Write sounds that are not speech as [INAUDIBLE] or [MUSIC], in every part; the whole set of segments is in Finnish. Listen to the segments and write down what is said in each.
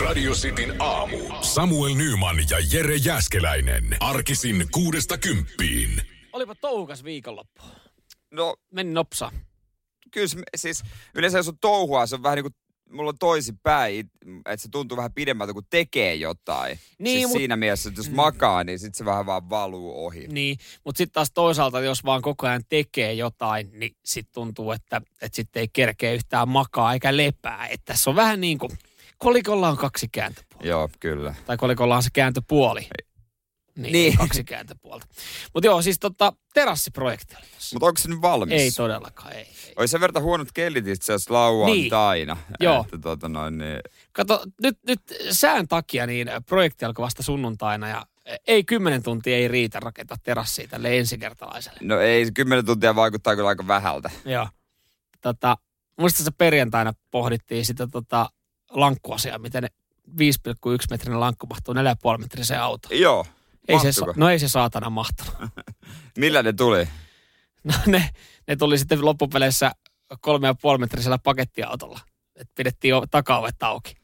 Radio Cityn aamu. Samuel Nyman ja Jere Jäskeläinen. Arkisin kuudesta kymppiin. Olipa touhukas viikonloppu. No, Meni nopsa. kyllä se, siis yleensä jos on touhua, se on vähän niin kuin mulla on toisinpäin, että se tuntuu vähän pidemmältä, kun tekee jotain. Niin, siis mut- siinä mielessä, että jos makaa, niin sitten se vähän vaan valuu ohi. Niin, mutta sitten taas toisaalta, jos vaan koko ajan tekee jotain, niin sitten tuntuu, että, että sitten ei kerkeä yhtään makaa eikä lepää. Että tässä on vähän niin kuin, kolikolla on kaksi kääntöpuolta. Joo, kyllä. Tai kolikolla on se kääntöpuoli. Niin, Niin. kaksi kääntöpuolta. Mutta joo, siis tota, terassiprojekti oli. Mutta onko se nyt valmis? Ei todellakaan, ei. ei. Oli sen verran huonot kellit itse asiassa lauantaina. Joo. Että tota noin, niin, Kato, nyt, nyt sään takia niin projekti alkoi vasta sunnuntaina ja ei kymmenen tuntia ei riitä rakentaa terassia tälle ensikertalaiselle. no ei, kymmenen tuntia vaikuttaa kyllä aika vähältä. Joo. Tota, muista se perjantaina pohdittiin sitä tota, lankkuasiaa, miten ne 5,1 metrinen lankku mahtuu 4,5 metriseen autoon. Joo. Ei se, no ei se saatana mahtunut. [LAUGHS] Millä ne tuli? No ne, ne tuli sitten loppupeleissä 3,5 metrisellä pakettiautolla. Et pidettiin jo takaovet auki.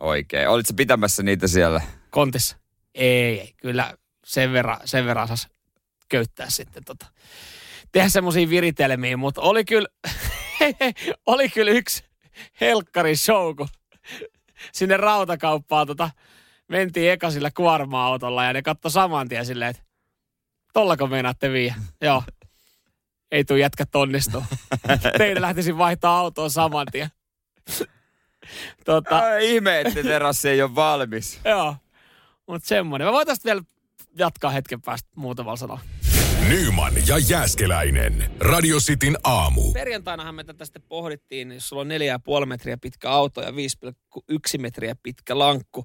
Oikein. Olitko sä pitämässä niitä siellä? Kontissa. Ei, ei. Kyllä sen verran, sen verran sas köyttää sitten tota. Tehdä semmoisia viritelmiä, mutta oli kyllä, [LAUGHS] oli kyllä yksi helkkari show, kun sinne rautakauppaan tota, mentiin eka sillä kuorma-autolla ja ne katsoi saman tien silleen, että tollako meinaatte viiä? Joo. Ei tuu jätkä onnistuu. [LAUGHS] Teidän lähtisin vaihtaa autoa saman tien. tota, ihme, että terassi ei ole valmis. Joo, mutta semmoinen. Me voitaisiin vielä jatkaa hetken päästä muutamalla sanalla. Nyman ja Jääskeläinen. Radio Cityn aamu. Perjantainahan me tätä sitten pohdittiin, jos sulla on 4,5 metriä pitkä auto ja 5,1 metriä pitkä lankku,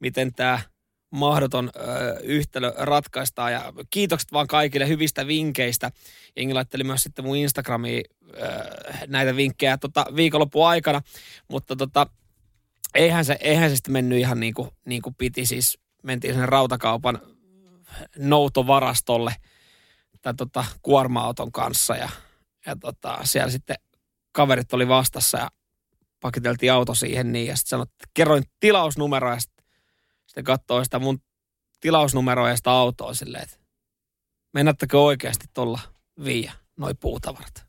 miten tämä mahdoton ö, yhtälö ratkaistaan. Ja kiitokset vaan kaikille hyvistä vinkkeistä. Jengi laitteli myös sitten mun Instagramiin ö, näitä vinkkejä tota, viikonlopun aikana, mutta tota, eihän se, eihän se sitten mennyt ihan niin kuin, niin kuin piti. Siis mentiin sinne rautakaupan noutovarastolle tämän tota, kuorma-auton kanssa ja, ja tota, siellä sitten kaverit oli vastassa ja pakiteltiin auto siihen niin ja sitten sanottiin, että kerroin tilausnumeroa ja sitten, sitten katsoi sitä mun tilausnumeroa ja sitä autoa silleen, että mennättekö oikeasti tuolla viiä noi puutavarat?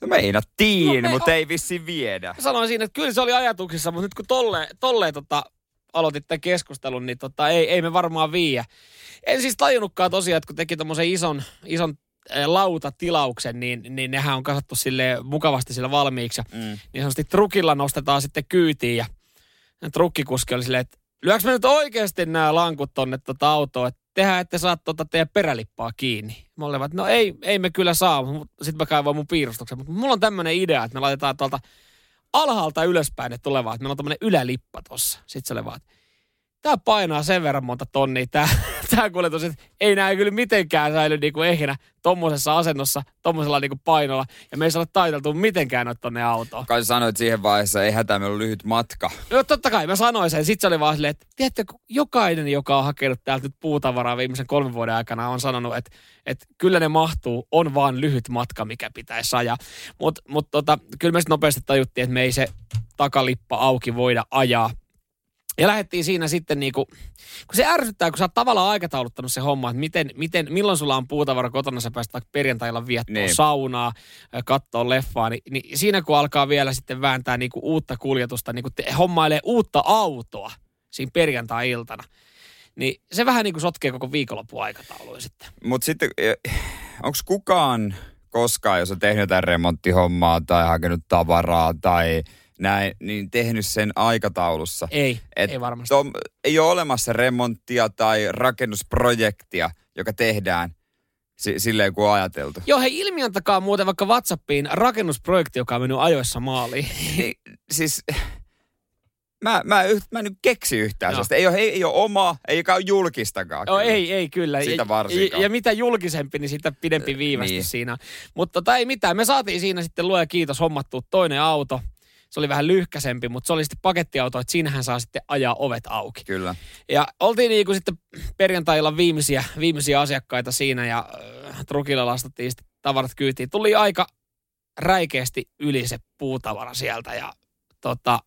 No meinattiin, No me mutta on- ei vissi viedä. Sanoin siinä, että kyllä se oli ajatuksissa, mutta nyt kun tolle, tolle tota, aloitit tämän keskustelun, niin tota, ei, ei me varmaan viiä. En siis tajunnutkaan tosiaan, että kun teki tommosen ison, ison lautatilauksen, niin, niin nehän on kasattu sille mukavasti sillä valmiiksi. Ja Mm. niin sanotusti trukilla nostetaan sitten kyytiin ja trukkikuski oli silleen, että lyöks me nyt oikeasti nämä lankut tonne tota autoon, että tehdään, että saat tota teidän perälippaa kiinni. Mä olin että no ei, ei me kyllä saa, mutta sitten mä kaivoin mun piirustuksen. Mutta mulla on tämmöinen idea, että me laitetaan tuolta alhaalta ylöspäin ne tulevaa, että meillä on tämmöinen ylälippa tossa. Sitten se oli vaan, että tää painaa sen verran monta tonnia tää, tää kuljetus, että ei näe kyllä mitenkään säily niinku ehjänä tommosessa asennossa, tommosella niinku painolla. Ja me ei saada taiteltu mitenkään noita tonne autoon. Kai sä sanoit siihen vaiheessa, ei hätää, meillä on lyhyt matka. No totta kai, mä sanoin sen. Sitten se oli vaan silleen, että tiedätkö, kun jokainen, joka on hakenut täältä nyt puutavaraa viimeisen kolmen vuoden aikana, on sanonut, että, että kyllä ne mahtuu, on vaan lyhyt matka, mikä pitäisi ajaa. Mutta mut tota, kyllä me sitten nopeasti tajuttiin, että me ei se takalippa auki voida ajaa. Ja lähdettiin siinä sitten niinku, kun se ärsyttää, kun sä oot tavallaan aikatauluttanut se homma, että miten, miten, milloin sulla on puutavara kotona, sä pääset vaikka perjantailla viettoon Niin. saunaa, ö, kattoo leffaa, niin, niin, siinä kun alkaa vielä sitten vääntää niinku uutta kuljetusta, niinku te, hommailee uutta autoa siinä perjantai-iltana, niin se vähän niin kuin sotkee koko viikonlopun aikatauluja sitten. Mutta sitten, onko kukaan koskaan, jos on tehnyt jotain remonttihommaa tai hakenut tavaraa tai näin, niin tehnyt sen aikataulussa? Ei, Et ei varmasti. Tom, ei ole olemassa remonttia tai rakennusprojektia, joka tehdään si- silleen kuin ajateltu. Joo, hei ilmiantakaa muuten vaikka WhatsAppiin rakennusprojekti, joka on mennyt ajoissa maaliin. [LAUGHS] Niin, siis mä, mä, yht, mä en nyt keksi yhtään Joo. sellaista. Ei ole, ei, ei ole omaa, eikä ole julkistakaan. Joo, kyllä. ei, ei kyllä. Sitä ja, varsinkaan. ja, ja mitä julkisempi, niin sitä pidempi viivästys niin. siinä. Mutta tota, ei mitään. Me saatiin siinä sitten luoja kiitos hommattua toinen auto. Se oli vähän lyhkäsempi, mutta se oli sitten pakettiauto, että siinähän saa sitten ajaa ovet auki. Kyllä. Ja oltiin niin kuin sitten perjantailla viimeisiä, viimeisiä asiakkaita siinä ja äh, trukilla lastattiin sitten tavarat kyytiin. Tuli aika räikeästi yli se puutavara sieltä ja tota,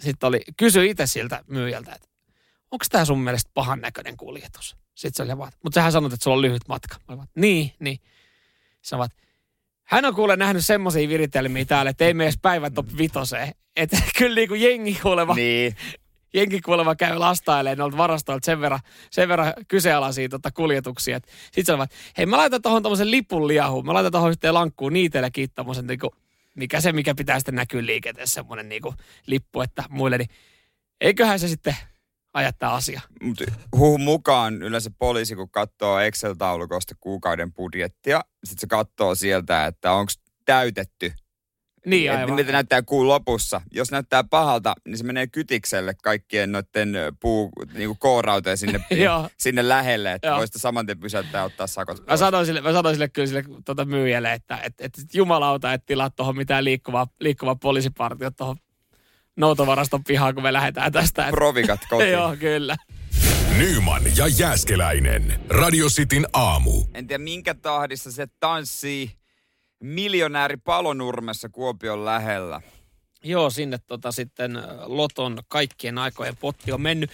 sitten oli, kysyi itse siltä myyjältä, että onko tämä sun mielestä pahan näköinen kuljetus? Sitten se oli vaan, mutta sähän sanot, että sulla on lyhyt matka. Mä vaan, niin, niin. Sä vaan, hän on kuule nähnyt semmoisia viritelmiä täällä, että ei mene edes päivän top vitoseen. Että [LAUGHS] kyllä niin kuin jengi kuuleva, Niin. jengi kuuleva käy lastailemaan noilta varastoilta sen verran, sen verran kyseenalaisia tota kuljetuksia. Sitten sanoivat, hei mä laitan tuohon tommosen lipun liahuun, mä laitan tuohon sitten lankkuun niitelläkin tommosen niinku, mikä se, mikä pitää sitten näkyä liikenteessä, semmoinen niinku lippu, että muille, niin eiköhän se sitten ajattaa asia. Mutta huhun mukaan yleensä poliisi, kun katsoo Excel-taulukosta kuukauden budjettia, sitten se katsoo sieltä, että onko täytetty. Niin Et aivan. Miltä näyttää kuun lopussa. Jos näyttää pahalta, niin se menee kytikselle kaikkien noiden puu, niinku koorauteen sinne, [LAUGHS] sinne lähelle, että Joo. voi sitä saman tien pysäyttää ja ottaa sakot Mä sanoin sille, mä sanoin sille kyllä sille tuota myyjälle, että et, et, et jumalauta, et tilaa tuohon mitään liikkuvaa, liikkuvaa poliisipartio tuohon noutovaraston pihaan, kun me lähdetään tästä. Et, Provikat [LAUGHS] kotiin. joo, kyllä. Nyman ja Jääskeläinen. Radio Cityn aamu. En tiedä minkä tahdissa se tanssii miljonääri palonurmessa Kuopion lähellä. Joo, sinne tota sitten Loton kaikkien aikojen potti on mennyt.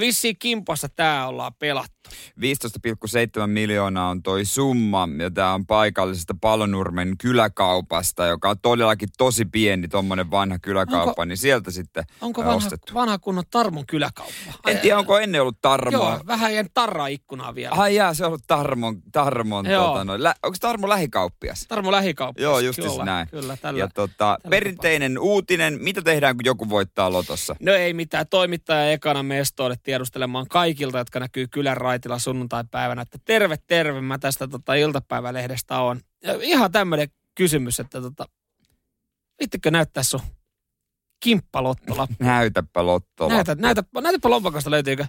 Vissiin kimpassa tää ollaan pelattu. 15,7 miljoonaa on toi summa, ja tämä on paikallisesta Palonurmen kyläkaupasta, joka on todellakin tosi pieni, tommonen vanha kyläkauppa, Onko- niin sieltä sitten Onko vanha, ostettu. vanha kunnon Tarmon kyläkauppa? En tiedä, onko ennen ollut Tarmoa. Joo, vähän jäin tarraa ikkunaa vielä. Ai jaa, se on ollut Tarmon, Tarmon Joo. tota, no, lä, onko Tarmo lähikauppias? Tarmo lähikauppa. Joo, justis näin. Kyllä, tällä. ja tota, perinteinen uutinen, mitä tehdään, kun joku voittaa lotossa? No ei mitään. Toimittaja ekana mestoille tiedustelemaan kaikilta, jotka näkyy kylän raitilla sunnuntai-päivänä, että terve, terve, mä tästä tota, iltapäivälehdestä on. Ja ihan tämmöinen kysymys, että tota, vittikö näyttää sun kimppalottolappu? [LAUGHS] Näytäpä lotto. Näytä, näytä, näytäpä lompakosta löytyykö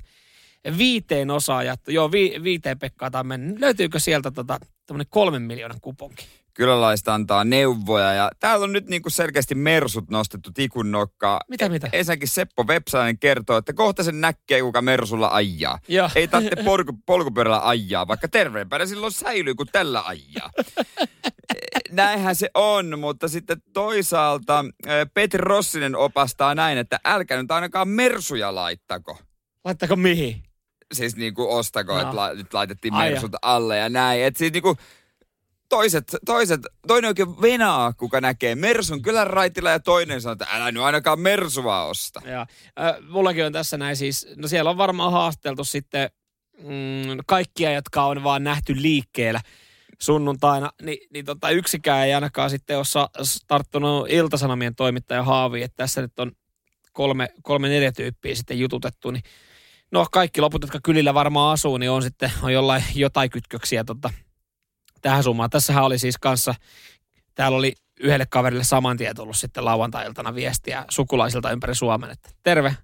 viiteen osaan jaettu. Joo, vi, viiteen Pekkaa on mennyt. Löytyykö sieltä tota, tämmöinen kolmen miljoonan kuponki? Kyläläistä antaa neuvoja ja täällä on nyt niinku selkeästi mersut nostettu tikun nokkaa. Mitä, mitä? Ensinnäkin Seppo Vepsäinen kertoo, että kohta sen näkee, kuka Mersulla ajaa. Joo. Ei tarvitse polku, polkupyörällä ajaa, vaikka terveempänä silloin säilyy, kun tällä ajaa. Näinhän se on, mutta sitten toisaalta eh, Petri Rossinen opastaa näin, että älkää nyt ainakaan Mersuja laittako. Laittako mihin? Siis niin kuin ostako, No. että la, nyt laitettiin Ai Mersut alle ja näin. Että siis niin kuin toiset, toiset, toinen oikein venaa, kuka näkee Mersun kylän raitilla ja toinen sanoo, että älä nyt ainakaan Mersua osta. Ja, äh, mullakin on tässä näin siis, no siellä on varmaan haasteltu sitten mm, kaikkia, jotka on vaan nähty liikkeellä sunnuntaina, niin, niin tota, yksikään ei ainakaan sitten ole tarttunut Iltasanomien toimittaja haaviin, että tässä nyt on kolme, kolme neljä tyyppiä sitten jututettu, niin no kaikki loput, jotka kylillä varmaan asuu, niin on sitten on jollain, jotain kytköksiä tota, tähän summaan. Tässähän oli siis kanssa, täällä oli yhdelle kaverille saman tien tullut sitten lauantai-iltana viestiä sukulaisilta ympäri Suomen, että terve.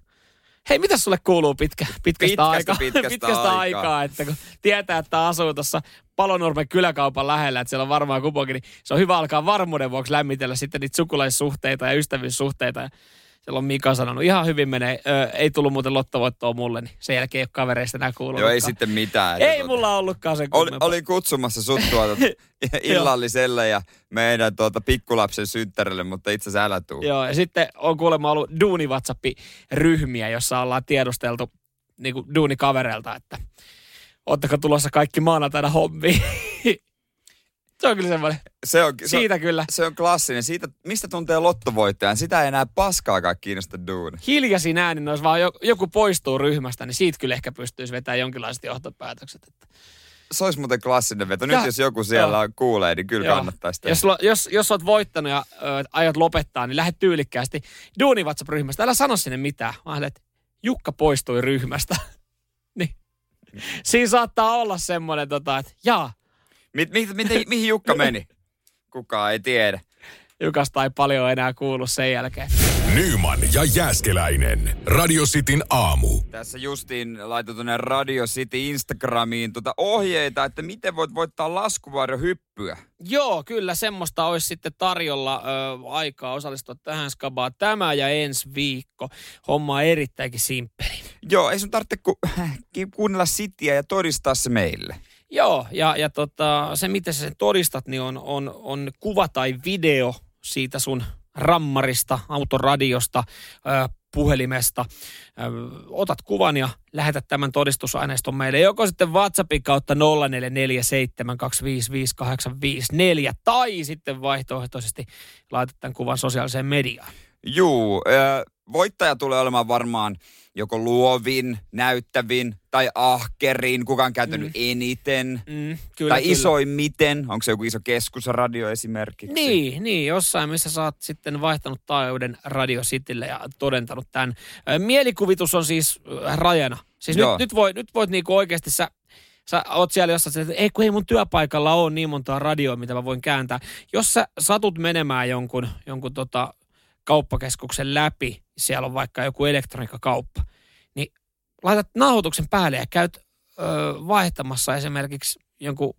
Hei, mitä sulle kuuluu pitkä, pitkästä, Pitkästä, aikaa? pitkästä [LAUGHS] pitkästä aikaa. aikaa. että kun tietää, että asuu tuossa Palonurmen kyläkaupan lähellä, että siellä on varmaan kuponki, niin se on hyvä alkaa varmuuden vuoksi lämmitellä sitten niitä sukulaissuhteita ja ystävyyssuhteita. Ja siellä on Mika sanonut, ihan hyvin menee, ö, ei tullut muuten lottovoittoa mulle, niin sen jälkeen ei ole kavereista enää kuulunut. Joo, ei sitten mitään. Ei Tota, mulla ollutkaan sen Oli, oli kutsumassa sut tuota [LAUGHS] [LAUGHS] illalliselle ja meidän tuota pikkulapsen synttärille, mutta itse asiassa älä tuu. Joo, ja sitten on kuulemma ollut duuni ryhmiä jossa ollaan tiedusteltu niin kuin duunikavereilta, että ootteko tulossa kaikki maanantaina hommiin. [LAUGHS] se on kyllä semmoinen, Se on, se, on, siitä kyllä. se on klassinen. Siitä, mistä tuntee lottovoittajan, sitä ei enää paskaakaan kiinnosta duuni. Hiljaisin äänin, jos vaan jo- joku poistuu ryhmästä, niin siitä kyllä ehkä pystyisi vetämään jonkinlaiset johtopäätökset. Että Se olisi muuten klassinen veto. Nyt Ja- jos joku siellä joo. on kuulee, niin kyllä Joo. kannattaisi tehdä. jos, jos, jos oot voittanut ja ö, aiot lopettaa, niin lähde tyylikkäästi duuni ryhmästä Älä sano sinne mitään. Mä ajattelin, että Jukka poistui ryhmästä. [LAUGHS] niin. Siinä saattaa olla semmoinen, tota, että jaa, Mit, mit, mit, mihin Jukka meni? Kukaan ei tiedä. Jukasta ei paljon enää kuulu sen jälkeen. Nyman ja Jääskeläinen. Radio Cityn aamu. Tässä justiin laitettu tuonne Radio City Instagramiin tuota ohjeita, että miten voit voittaa laskuvarjohyppyä. Joo, kyllä semmoista olisi sitten tarjolla ö, aikaa osallistua tähän skabaan tämä ja ensi viikko. Homma on erittäinkin simppeli. Joo, ei sun tarvitse ku, [LAUGHS] kuunnella Cityä ja todistaa se meille. Joo, ja, ja tota, se miten sä sen todistat, niin on, on, on kuva tai video siitä sun rammarista, autoradiosta. Ö, puhelimesta. Ö, otat kuvan ja lähetät tämän todistusaineiston meille joko sitten WhatsAppin kautta 0447255854 tai sitten vaihtoehtoisesti laitat tämän kuvan sosiaaliseen mediaan. Juu, voittaja tulee olemaan varmaan joko luovin, näyttävin tai ahkerin, kuka on käytänyt mm. eniten. Mm, kyllä, tai kyllä. isoimmiten, onko se joku iso keskusradio esimerkiksi? Niin, niin, jossain missä sä oot sitten vaihtanut taajuuden Radio Citylle ja todentanut tämän. Mielikuvitus on siis rajana. Siis Joo. nyt, nyt, voit, nyt voit niinku oikeasti sä, sä oot siellä jossain, että ei kun ei mun työpaikalla ole niin montaa radioa, mitä mä voin kääntää. Jos sä satut menemään jonkun, jonkun tota kauppakeskuksen läpi, siellä on vaikka joku elektroniikkakauppa, niin laitat nauhoituksen päälle ja käyt ö, vaihtamassa esimerkiksi jonkun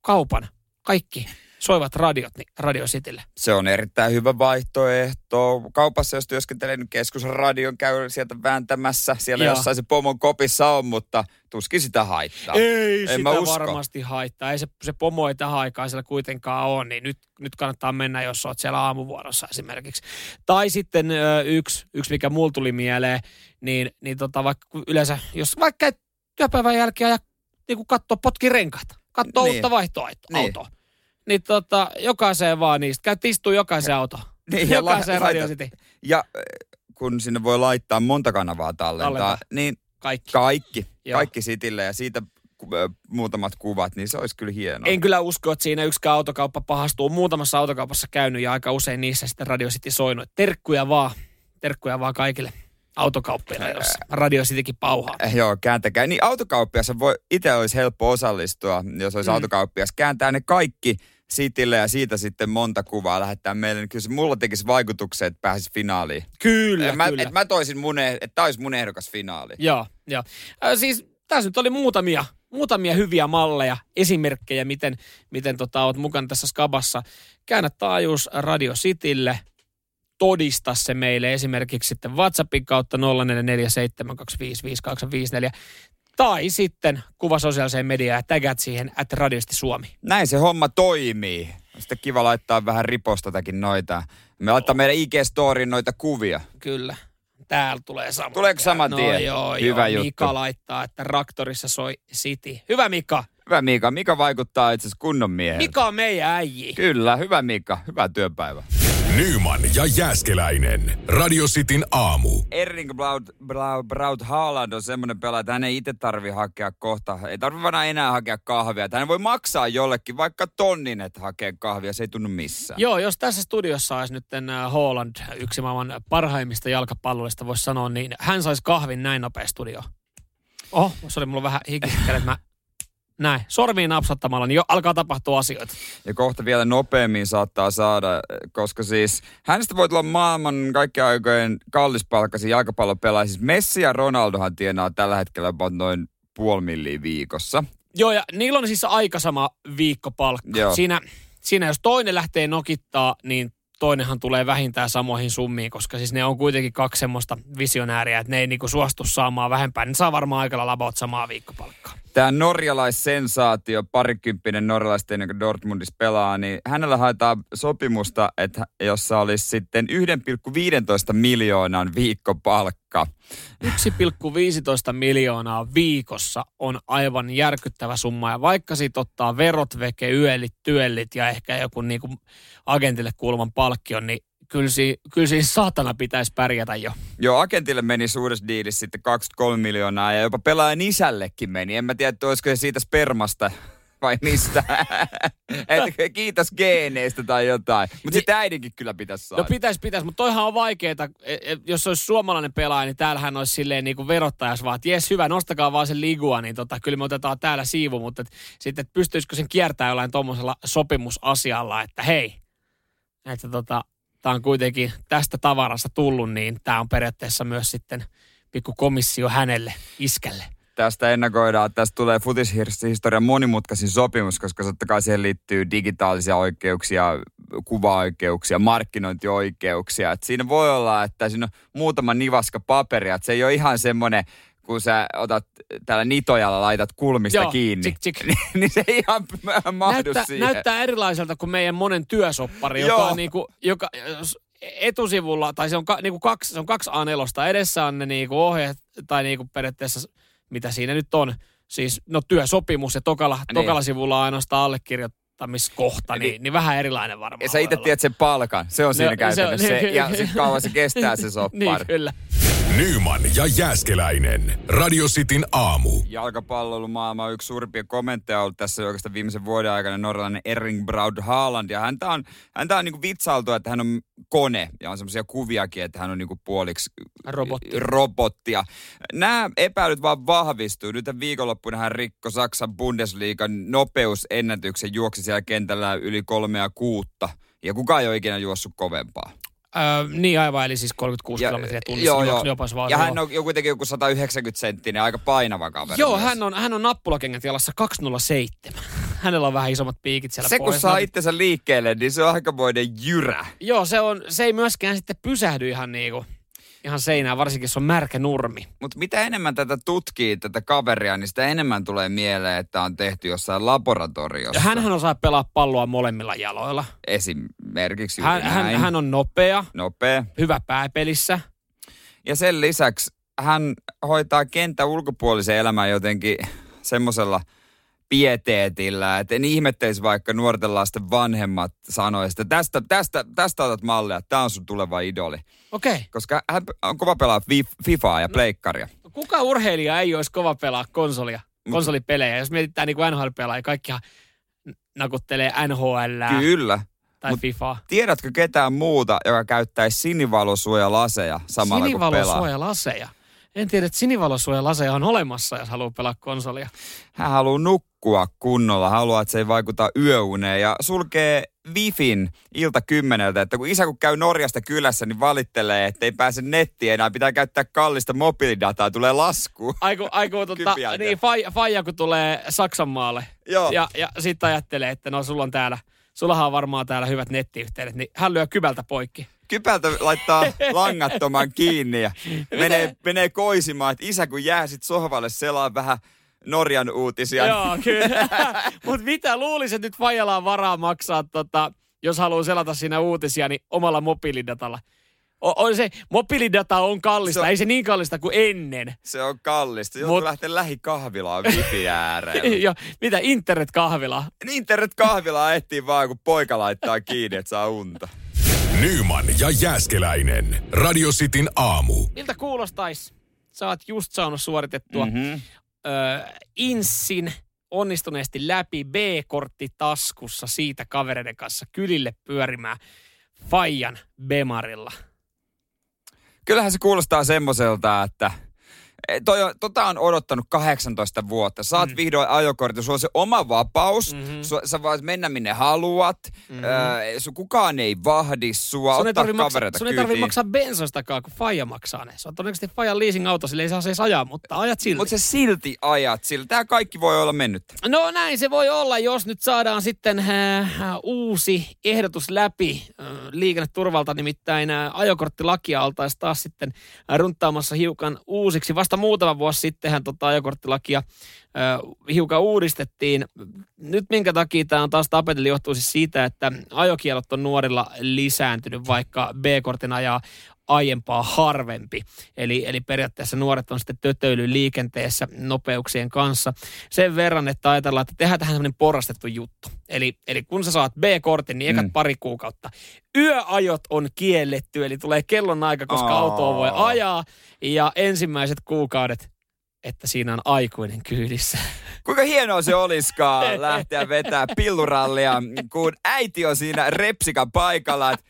kaupan kaikki soivat radiot niin Radio Citylle. Se on erittäin hyvä vaihtoehto. Kaupassa, jos työskentelee nyt keskusradion, käy sieltä vääntämässä. Siellä Joo. jossain se pomon kopissa on, mutta tuskin sitä haittaa. Ei En sitä mä usko. varmasti haittaa. Ei se, se pomo ei tähän aikaan siellä kuitenkaan ole, niin nyt, nyt kannattaa mennä, jos olet siellä aamuvuorossa esimerkiksi. Tai sitten ö, yksi, yksi mikä mulla tuli mieleen, niin, niin tota, vaikka yleensä, jos vaikka työpäivän jälkeen ja niin katsoo potki renkaita, katsoo Niin. uutta vaihtoautoa, Niin. Niin. tota, jokaiseen vaan niistä, käyt istuu jokaisen auto. [LAUGHS] Niin, ja jokaiseen la- Radio City. Ja äh, kun sinne voi laittaa monta kanavaa tallentaa, Tallentaa. niin Kaikki. kaikki, Joo. kaikki sitille ja siitä ö, muutamat kuvat, niin se olisi kyllä hienoa. En kyllä usko, että siinä yksikään autokauppa pahastuu. Muutamassa autokaupassa käynyt ja aika usein niissä sitten Radio City soinut. Terkkuja vaan, terkkuja vaan kaikille autokauppille, jos Radio Citykin pauhaa. Eh, Joo, kääntäkää. Niin autokauppias voi, itse olisi helppo osallistua, jos olisi mm. autokauppias. Kääntää ne kaikki sitille ja siitä sitten monta kuvaa lähettää meille. Niin kyllä se mulla tekisi vaikutuksen, että pääsisi finaaliin. Kyllä, Et mä, kyllä. et mä toisin mun, eh- että tämä olisi mun ehdokas finaali. Joo, joo. Äh, siis tässä nyt oli muutamia, muutamia hyviä malleja, esimerkkejä, miten, miten tota, oot mukana tässä skabassa. Käännä taajuus Radio Citylle, todista se meille esimerkiksi sitten WhatsAppin kautta 0447255854 tai sitten kuva sosiaaliseen mediaan ja tägät siihen at radiosti Suomi. Näin se homma toimii. On Sitten kiva laittaa vähän ripostotakin noita. Me laittaa meidän IG-storiin noita kuvia. Kyllä. Täällä tulee saman Tuleeko saman no, tien? Joo, Hyvä joo. juttu. Mika laittaa, että Raktorissa soi City. Hyvä Mika. Hyvä Mika. Mika vaikuttaa itse asiassa kunnon miehen. Mika on meidän äijä. Kyllä, hyvä Mika. Hyvää työpäivää. Nyman ja Jääskeläinen. Radio Cityn aamu. Erling Braut, Braut, Braut Haaland on semmoinen pelaaja, että hän ei itse tarvi hakea kohta, ei tarvi vaan enää hakea kahvia. Että hän voi maksaa jollekin vaikka tonnin, että hakee kahvia, se ei tunnu missään. Joo, jos tässä studiossa olisi nyt äh, Holland, yksi maailman parhaimmista jalkapalloista, voisi sanoa, niin hän saisi kahvin näin nopea studio. Oho, se oli mulla vähän hikiset [LAUGHS] kädet, mä näin, sormiin napsattamalla, niin jo alkaa tapahtua asioita. Ja kohta vielä nopeammin saattaa saada, koska siis hänestä voi tulla maailman kaikkien aikojen kallispalkkaisin jalkapallopelaaja. Siis Messi ja Ronaldohan tienaa tällä hetkellä noin puoli milliä viikossa. Joo, ja niillä on siis aika sama viikkopalkka. Joo. Siinä, siinä jos toinen lähtee nokittaa, niin toinenhan tulee vähintään samoihin summiin, koska siis ne on kuitenkin kaksi semmoista visionääriä, että ne ei niinku suostu saamaan vähempää. Ne saa varmaan aika lailla about samaa viikkopalkkaa. Tämä norjalaissensaatio, parikymppinen norjalaisten, joka Dortmundissa pelaa, niin hänellä haetaan sopimusta, että jossa olisi sitten 1,15 miljoonan viikkopalkka. 1,15 miljoonaa viikossa on aivan järkyttävä summa. Ja vaikka siitä ottaa verot, veke, yölit, työllit ja ehkä joku niinku agentille kuuluvan palkkion, niin kyllä, si, kyllä siinä saatana pitäisi pärjätä jo. Joo, agentille meni suuressa diilissä sitten 23 miljoonaa ja jopa pelaajan isällekin meni. En mä tiedä, olisiko se siitä spermasta [LAUGHS] vai mistä. [LAUGHS] Et kiitos geeneistä tai jotain. Mutta sitten äidinkin kyllä pitäisi saada. No pitäisi, pitäisi, mutta toihan on vaikeeta. Jos olisi suomalainen pelaaja, niin täällähän olisi silleen niin kuin verottajas vaan, että jes hyvä, nostakaa vaan sen ligua, niin tota, kyllä me otetaan täällä siivu, mutta et, sitten et pystyisikö sen kiertämään jollain tuommoisella sopimusasialla, että hei, että tota, tämä on kuitenkin tästä tavarasta tullut, niin tämä on periaatteessa myös sitten pikku komissio hänelle, iskälle. tästä ennakoidaan, että tästä tulee futishistorian monimutkaisin sopimus, koska totta kai siihen liittyy digitaalisia oikeuksia, kuvaoikeuksia, markkinointioikeuksia. Et siinä voi olla, että siinä on muutama nivaska paperia, että se ei ole ihan semmoinen, kun sä otat täällä nitojalla laitat kulmista Joo, kiinni, tsik, tsik. [LAUGHS] niin se ei ihan mahdu näyttää, siihen. näyttää erilaiselta kuin meidän monen työsoppari, joka Joo. on niinku, joka, etusivulla, tai se on, ka, niinku kaksi, se on kaksi A4, edessä on ne niinku ohjeet, tai niinku periaatteessa, mitä siinä nyt on, siis no työsopimus ja tokalla, niin. tokalla sivulla on ainoastaan allekirjoittamiskohta, niin, niin, niin vähän erilainen varmaan. Ja sä itse tiedät sen palkan, se on siinä no, käytännössä se, on, se, niin, ja sitten kauan se kestää se [LAUGHS] soppari. niin, kyllä. Nyman ja Jääskeläinen. Radio Cityn aamu. Jalkapalloilumaailma on yksi suurimpia kommentteja ollut tässä oikeastaan viimeisen vuoden aikana norjalainen Erling Braud Haaland. Ja häntä on, häntä on niinku vitsailtu, että hän on kone. Ja on semmoisia kuviakin, että hän on niinku puoliksi Robotti. robottia. Nämä epäilyt vaan vahvistuu. Nyt viikonloppuna hän rikko Saksan Bundesliigan nopeusennätyksen juoksi siellä kentällä yli kolmea kuutta. Ja kukaan ei ole ikinä juossut kovempaa. Öö, niin aivan, eli siis 36 ja, kilometriä tunnissa. Joo, joo. Vaan, ja hän on jo kuitenkin joku 190 senttinen, aika painava kaveri. Joo, hän on, hän on nappulakengät jalassa 207. [LAUGHS] Hänellä on vähän isommat piikit siellä Se kun saa itsensä liikkeelle, niin se on aikamoinen jyrä. Joo, se, on, se ei myöskään sitten pysähdy ihan niinku ihan seinään, varsinkin se on märkä nurmi. Mutta mitä enemmän tätä tutkii, tätä kaveria, niin sitä enemmän tulee mieleen, että on tehty jossain laboratoriossa. Hänhän osaa pelaa palloa molemmilla jaloilla. Esimerkiksi hän, hän, hän on nopea. Nopea. Hyvä pääpelissä. Ja sen lisäksi hän hoitaa kenttä ulkopuolisen elämän jotenkin semmoisella – pieteetillä. Että en ihmettelisi vaikka nuorten lasten vanhemmat sanoisivat, että tästä, tästä, tästä otat mallia, tämä on sun tuleva idoli. Okei. Okay. Koska hän on kova pelaa FIFAa ja pleikkaria. No, kuka urheilija ei olisi kova pelaa konsolia, konsolipelejä? Jos mietitään niin NHL-pelaajia, kaikkihan nakuttelee NHL. Kyllä. Tai Mut FIFA. Tiedätkö ketään muuta, joka käyttäisi sinivalosuojalaseja samalla kun pelaa? Sinivalosuojalaseja? En tiedä, että sinivalosuojalaseja on olemassa, jos haluaa pelaa konsolia. Hän haluaa nukkua kunnolla, haluaa, että se ei vaikuta yöuneen ja sulkee Wifin ilta kymmeneltä, että kun isä kun käy Norjasta kylässä, niin valittelee, että ei pääse nettiin enää, pitää käyttää kallista mobiilidataa, tulee lasku. Aiku, aiku [LAUGHS] tota, niin, faija, faija, kun tulee Saksan maalle Joo. ja, ja sitten ajattelee, että no sulla on täällä, sullahan on varmaan täällä hyvät nettiyhteydet, niin hän lyö kyvältä poikki kypältä laittaa [LAUGHS] langattoman kiinni ja menee, menee koisimaan, että isä kun jää sit sohvalle selaa vähän Norjan uutisia. Joo, kyllä. [LAUGHS] Mutta mitä luulisit nyt Fajalla varaa maksaa, tota, jos haluaa selata siinä uutisia, niin omalla mobiilidatalla? on se, mobiilidata on kallista, se on, ei se niin kallista kuin ennen. Se on kallista. Joutuu Mut... lähteä lähikahvilaan wifi ääreen. [LAUGHS] Joo, mitä, internet-kahvilaa? Internet-kahvilaa etsii vaan, kun poika laittaa kiinni, että saa unta. Nyman ja Jääskeläinen. Radio Cityn aamu. Miltä kuulostais? Sä oot just saanut suoritettua mm-hmm. ö, Insin onnistuneesti läpi B-kortti taskussa siitä kavereiden kanssa kylille pyörimään Fajan Bemarilla. Kyllähän se kuulostaa semmoiselta, että – toi on, tota on odottanut 18 vuotta. Saat mm. vihdoin ajokortti, sulla on se oma vapaus, mm-hmm. sua, sä voit mennä minne haluat, mm-hmm. öö, su, kukaan ei vahdi sua, sun ottaa kavereita Sun ei tarvitse maksaa bensostakaan, kun Faija maksaa ne. Se on todennäköisesti Fajan leasing-auto, sille ei saa edes ajaa, mutta ajat silti. Mutta se silti ajat sillä. Tämä kaikki voi olla mennyt. No näin se voi olla, jos nyt saadaan sitten äh, uusi ehdotus läpi äh, liikenneturvalta, nimittäin äh, ajokorttilakia oltaisiin taas sitten runtaamassa hiukan uusiksi. Vasta vasta muutama vuosi sittenhän tota ajokorttilakia ö, hiukan uudistettiin. Nyt minkä takia tämä on taas tapetilla johtuu siis siitä, että ajokielot on nuorilla lisääntynyt, vaikka B-kortin ajaa aiempaa harvempi. Eli, eli periaatteessa nuoret on sitten tötöily liikenteessä nopeuksien kanssa. Sen verran, että ajatellaan, että tehdään tähän tämmöinen porrastettu juttu. Eli, eli kun sä saat B-kortin, niin ekat mm. pari kuukautta. Yöajot on kielletty, eli tulee kellon aika, koska oh. autoa voi ajaa. Ja ensimmäiset kuukaudet että siinä on aikuinen kyydissä. Kuinka hienoa se olisikaan [LAUGHS] lähteä vetää pillurallia, kun äiti on siinä repsikan paikalla, että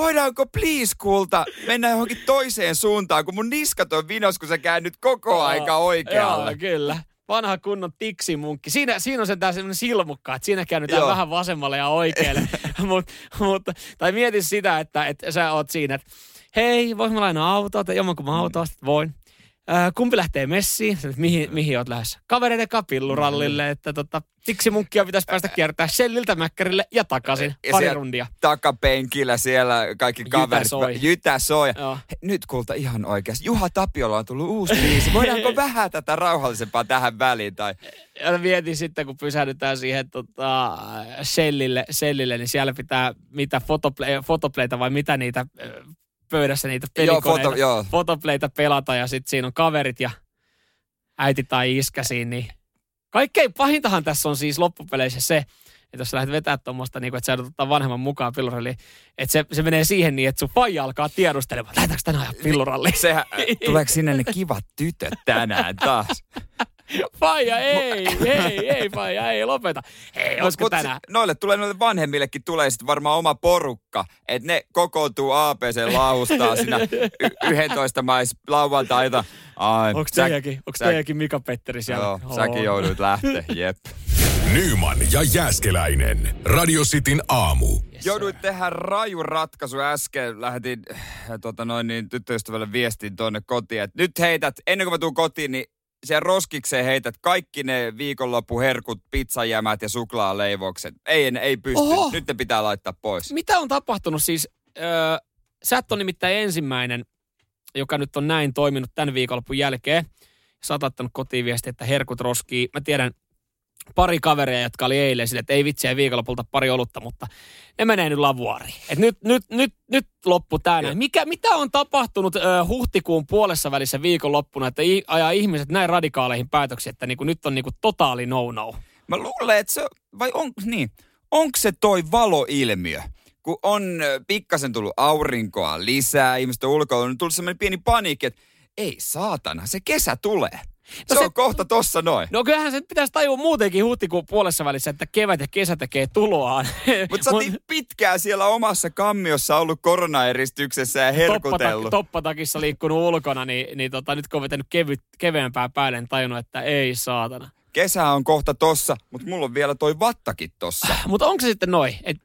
voidaanko please kulta mennä johonkin toiseen suuntaan, kun mun niskat on vinos, kun sä käännyt koko aika oikealle. Joo, kyllä. Vanha kunnon tiksimunkki. Siinä, siinä on se tää semmoinen silmukka, että siinä käännytään Joo. vähän vasemmalle ja oikealle. [LAUGHS] mut, mut, tai mieti sitä, että, että sä oot siinä, että hei, vois mä lainaa autoa, tai jommankumman autoa, voin kumpi lähtee messiin? Mihin, mihin oot lähdössä? Kavereiden kapillurallille, että tota, tiksi munkkia pitäisi päästä kiertää Shelliltä Mäkkärille ja takaisin. Ja Pari rundia. Takapenkillä siellä kaikki Jytä kaverit. soi. Jytä soi. Joo. He, nyt kulta ihan oikeasti. Juha Tapiolla on tullut uusi biisi. Voidaanko [LAUGHS] vähän tätä rauhallisempaa tähän väliin? Tai... Ja mietin sitten, kun pysähdytään siihen tota, Shellille, Shellille, niin siellä pitää mitä fotoplayta vai mitä niitä pöydässä niitä Joo, pelikoneita, foto- joo. pelata ja sitten siinä on kaverit ja äiti tai iskä siinä. Niin. Kaikkein pahintahan tässä on siis loppupeleissä se, että jos sä lähdet vetää tuommoista, niin että sä joudut ottaa vanhemman mukaan pilluralliin, että se, se menee siihen niin, että sun faija alkaa tiedustelemaan, lähdetäänkö tänään ajaa pilluralliin? Sehän, [LAUGHS] tuleeko sinne ne kivat tytöt tänään taas? Faija, ei, ei, ei, faija, ei, lopeta. Ei, olisiko Mut tänään? noille tulee noille vanhemmillekin tulee sitten varmaan oma porukka, että ne kokoontuu APC laustaa siinä y- 11 mais lauantaita. Ai, Onko teidänkin, onko teidänkin Mika Petteri siellä? Joo, säkin jouduit lähteä, [LAUGHS] jep. Nyman ja Jääskeläinen. Radio Cityn aamu. Yes, Jouduit tehdä raju ratkaisu äsken. Lähetin äh, tota noin, niin, tyttöystävälle viestin tuonne kotiin, että nyt heität, ennen kuin mä tuun kotiin, niin siellä roskikseen heität kaikki ne viikonloppuherkut, pizzajämät ja suklaaleivokset. Ei, en- ei pysty. Oho. Nyt ne pitää laittaa pois. Mitä on tapahtunut siis? Öö, sä et ole nimittäin ensimmäinen, joka nyt on näin toiminut tämän viikonlopun jälkeen. Sä oot kotiin viesti, että herkut roskii. Mä tiedän pari kaveria, jotka oli eilen sille, että ei vitsiä viikonlopulta pari olutta, mutta ne menee nyt lavuariin. Et nyt, nyt, nyt, nyt loppu näin. Mikä, mitä on tapahtunut ö, huhtikuun puolessa välissä viikonloppuna, että i, ajaa ihmiset näin radikaaleihin päätöksiin, että niinku, nyt on niinku totaali no-no. Mä luulen, että se, vai on, niin, onko se toi valoilmiö? Kun on pikkasen tullut aurinkoa lisää, ihmiset on ulkoilla, niin tullut semmoinen pieni paniikki, että ei saatana, se kesä tulee. No se, se- on kohta tossa noin. No kyllähän se pitäisi tajua muutenkin huhtikuun puolessa välissä, että kevät ja kesä tekee tuloaan. Mutta sä oot niin pitkään siellä omassa kammiossa ollut koronaeristyksessä ja herkutellut. Toppatak- toppatakissa liikkunut ulkona, niin, niin tota, nyt kun on vetänyt kevyt, keveämpää päälle, niin tajunnut, että ei saatana. Kesä on kohta tossa, mutta mulla on vielä toi vattakin tossa. Mutta onko se sitten noin, että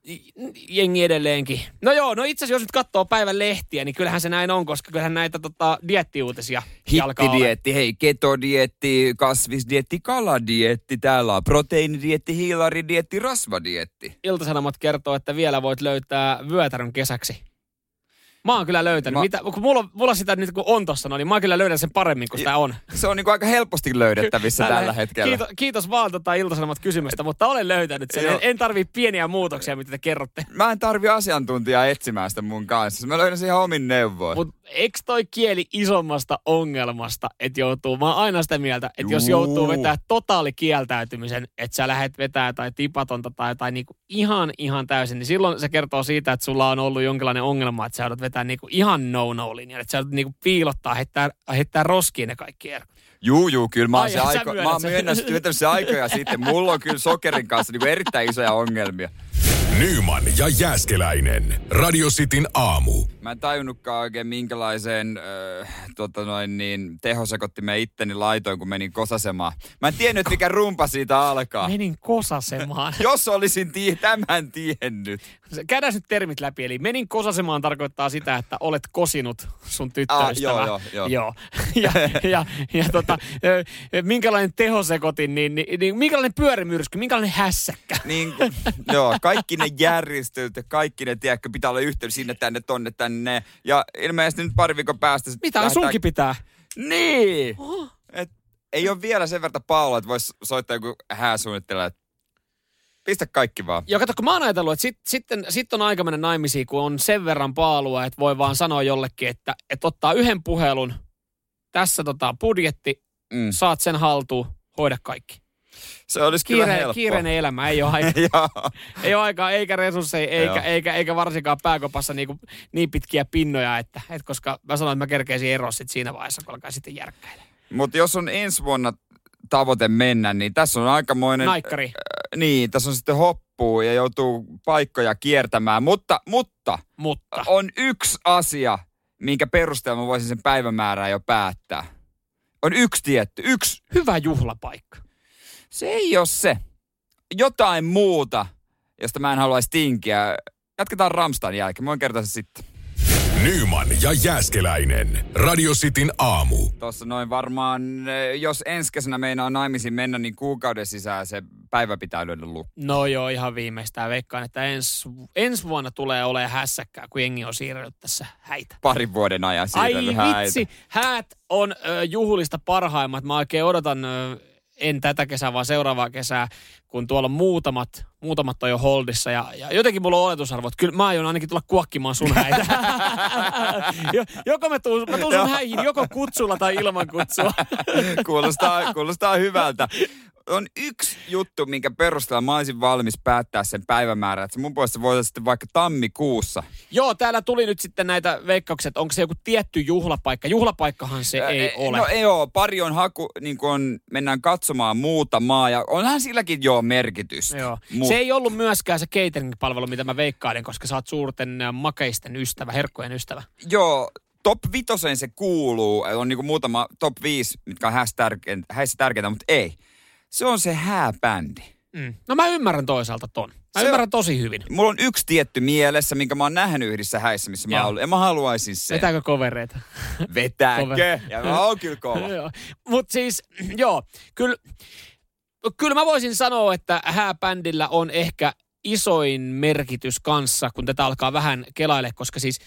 jengi edelleenkin? No joo, no itse asiassa jos nyt katsoo päivän lehtiä, niin kyllähän se näin on, koska kyllähän näitä tota, diettiuutisia. Hittidietti, hei, ketodietti, kasvisdietti, kaladietti, täällä on proteiinidietti, hiilaridietti, rasvadietti. Iltasanomat kertoo, että vielä voit löytää vyötärön kesäksi. Mä oon kyllä löytänyt. Mä-. Mitä, kun mulla, mulla sitä nyt kun on tossa, no, niin mä kyllä löydän sen paremmin kuin sitä on. Se on niinku aika helposti löydettävissä Tällä tällä he- hetkellä. Kiitos, kiitos vaan tota Iltasanomat kysymästä, mutta olen löytänyt sen. En, en tarvii pieniä muutoksia, mitä te kerrotte. Mä en tarvi asiantuntijaa etsimään sitä mun kanssa. Mä löydän sen ihan omin neuvoin. Mutta eikö toi kieli isommasta ongelmasta, että joutuu, mä oon aina sitä mieltä, että jos joutuu vetää totaali kieltäytymisen, että sä lähdet vetää tai tipatonta tai, tai niinku ihan ihan täysin, niin silloin se kertoo siitä, että sulla on ollut jonkinlainen ongelma, että sä joudut vetää niinku ihan no-no-linjan, että sä joudut niinku piilottaa, heittää, heittää roskiin ne kaikki erot. Juu, juu, kyllä mä oon Ai, se aiko, mä oon vetänyt se aikoja sitten. Mulla on kyllä sokerin kanssa niinku erittäin isoja ongelmia. Nyman ja Jääskeläinen. Radio Cityn aamu. Mä en tajunnutkaan oikein minkälaiseen äh, tota noin niin, tehosekottimeen itteni laitoin, kun menin kosasemaan. Mä en tiennyt, mikä rumpa siitä alkaa. Menin kosasemaan. [LAUGHS] Jos olisin tie, tämän tiennyt. Käydään nyt termit läpi. Eli menin kosasemaan tarkoittaa sitä, että olet kosinut sun tyttöystävää. Ah, joo, joo, joo. joo. [LAUGHS] Ja, ja, ja tota, ö, minkälainen tehosekotin, niin, niin, niin minkälainen pyörimyrsky, minkälainen hässäkkä. Niin, joo, kaikki ne [LAUGHS] järjestöt ja kaikki ne, tiedätkö, pitää olla yhteydessä sinne, tänne, tonne, tänne. Ja ilmeisesti nyt pari viikon päästä... Mitä lähdetään- sunkin pitää? Niin! Et, ei ole vielä sen verran Paula, että voisi soittaa joku hääsuunnittelija, että pistä kaikki vaan. Ja kato, kun mä oon ajatellut, että sit, sitten sit on aika mennä naimisiin, kun on sen verran paalua, että voi vaan sanoa jollekin, että, että ottaa yhden puhelun, tässä tota budjetti, Mm. saat sen haltuun, hoida kaikki. Se olisi kyllä Kiire, helppoa. kiireinen elämä, ei ole aikaa. [LAUGHS] Ei ole aikaa eikä resursseja, eikä, eikä, eikä varsinkaan pääkopassa niinku, niin pitkiä pinnoja, että, että koska mä sanoin, että mä kerkeisin eroa sit siinä vaiheessa, kun alkaa sitten järkkäillä. Mutta jos on ensi vuonna tavoite mennä, niin tässä on aikamoinen... Naikkari. Äh, niin, tässä on sitten hoppuu ja joutuu paikkoja kiertämään. Mutta, mutta Mutta on yksi asia, minkä perusteella mä voisin sen päivämäärää jo päättää. On yksi tietty, yksi. hyvä juhlapaikka. Se ei ole se. Jotain muuta, josta mä en haluaisi tinkiä. Jatketaan Ramstan jälkeen. Mä voin kertoa se sitten. Nyman ja Jääskeläinen. Radio Cityn aamu. Tuossa noin varmaan, eh, jos ensi kesänä meinaa naimisiin mennä, niin kuukauden sisään se päivä pitää lyödä lukkoon. No joo, ihan viimeistään veikkaan, että ens, ensi vuonna tulee olemaan hässäkkää, kun jengi on siirrellyt tässä häitä. Parin vuoden ajan Ai siirrellyt häitä. vitsi, häät on ö, juhlista parhaimmat. Mä oikein odotan, ö, en tätä kesää, vaan seuraavaa kesää, kun tuolla on muutamat, muutamat on jo holdissa. Ja, ja jotenkin mulla on oletusarvo, että kyllä mä aion ainakin tulla kuokkimaan sun häitä. [LAUGHS] Jo- joko mä tuun, mä tuun sun häihin joko kutsulla tai ilman kutsua. kuulostaa, kuulostaa hyvältä. On yksi juttu, minkä perusteella mä olisin valmis päättää sen päivämäärän. Että se mun puolesta voitaisiin sitten vaikka tammikuussa. Joo, täällä tuli nyt sitten näitä veikkauksia, että onko se joku tietty juhlapaikka. Juhlapaikkahan se Ä, ei e- ole. No ei oo, pari on haku, niin kun on, mennään katsomaan muutamaa ja onhan silläkin jo merkitystä. Joo. Mut- Se ei ollut myöskään se catering-palvelu, mitä mä veikkailen, koska sä oot suurten ä, makeisten ystävä, herkkujen ystävä. Joo, top vitoseen se kuuluu. On niinku muutama top 5, mitkä on häissä tärkeintä mutta ei. Se on se hääbändi. Mm. No mä ymmärrän toisaalta ton. Mä Se- ymmärrän tosi hyvin. Mulla on yksi tietty mielessä, minkä mä oon nähnyt yhdessä häissä, missä mä Joo. oon ollut. Ja mä haluaisin sen. Vetääkö kovereita? Vetääkö? Ja mä oon kyllä kova. Mut siis, joo, kyllä, kyllä mä voisin sanoa, että hääbändillä on ehkä isoin merkitys kanssa, kun tätä alkaa vähän kelaille, koska siis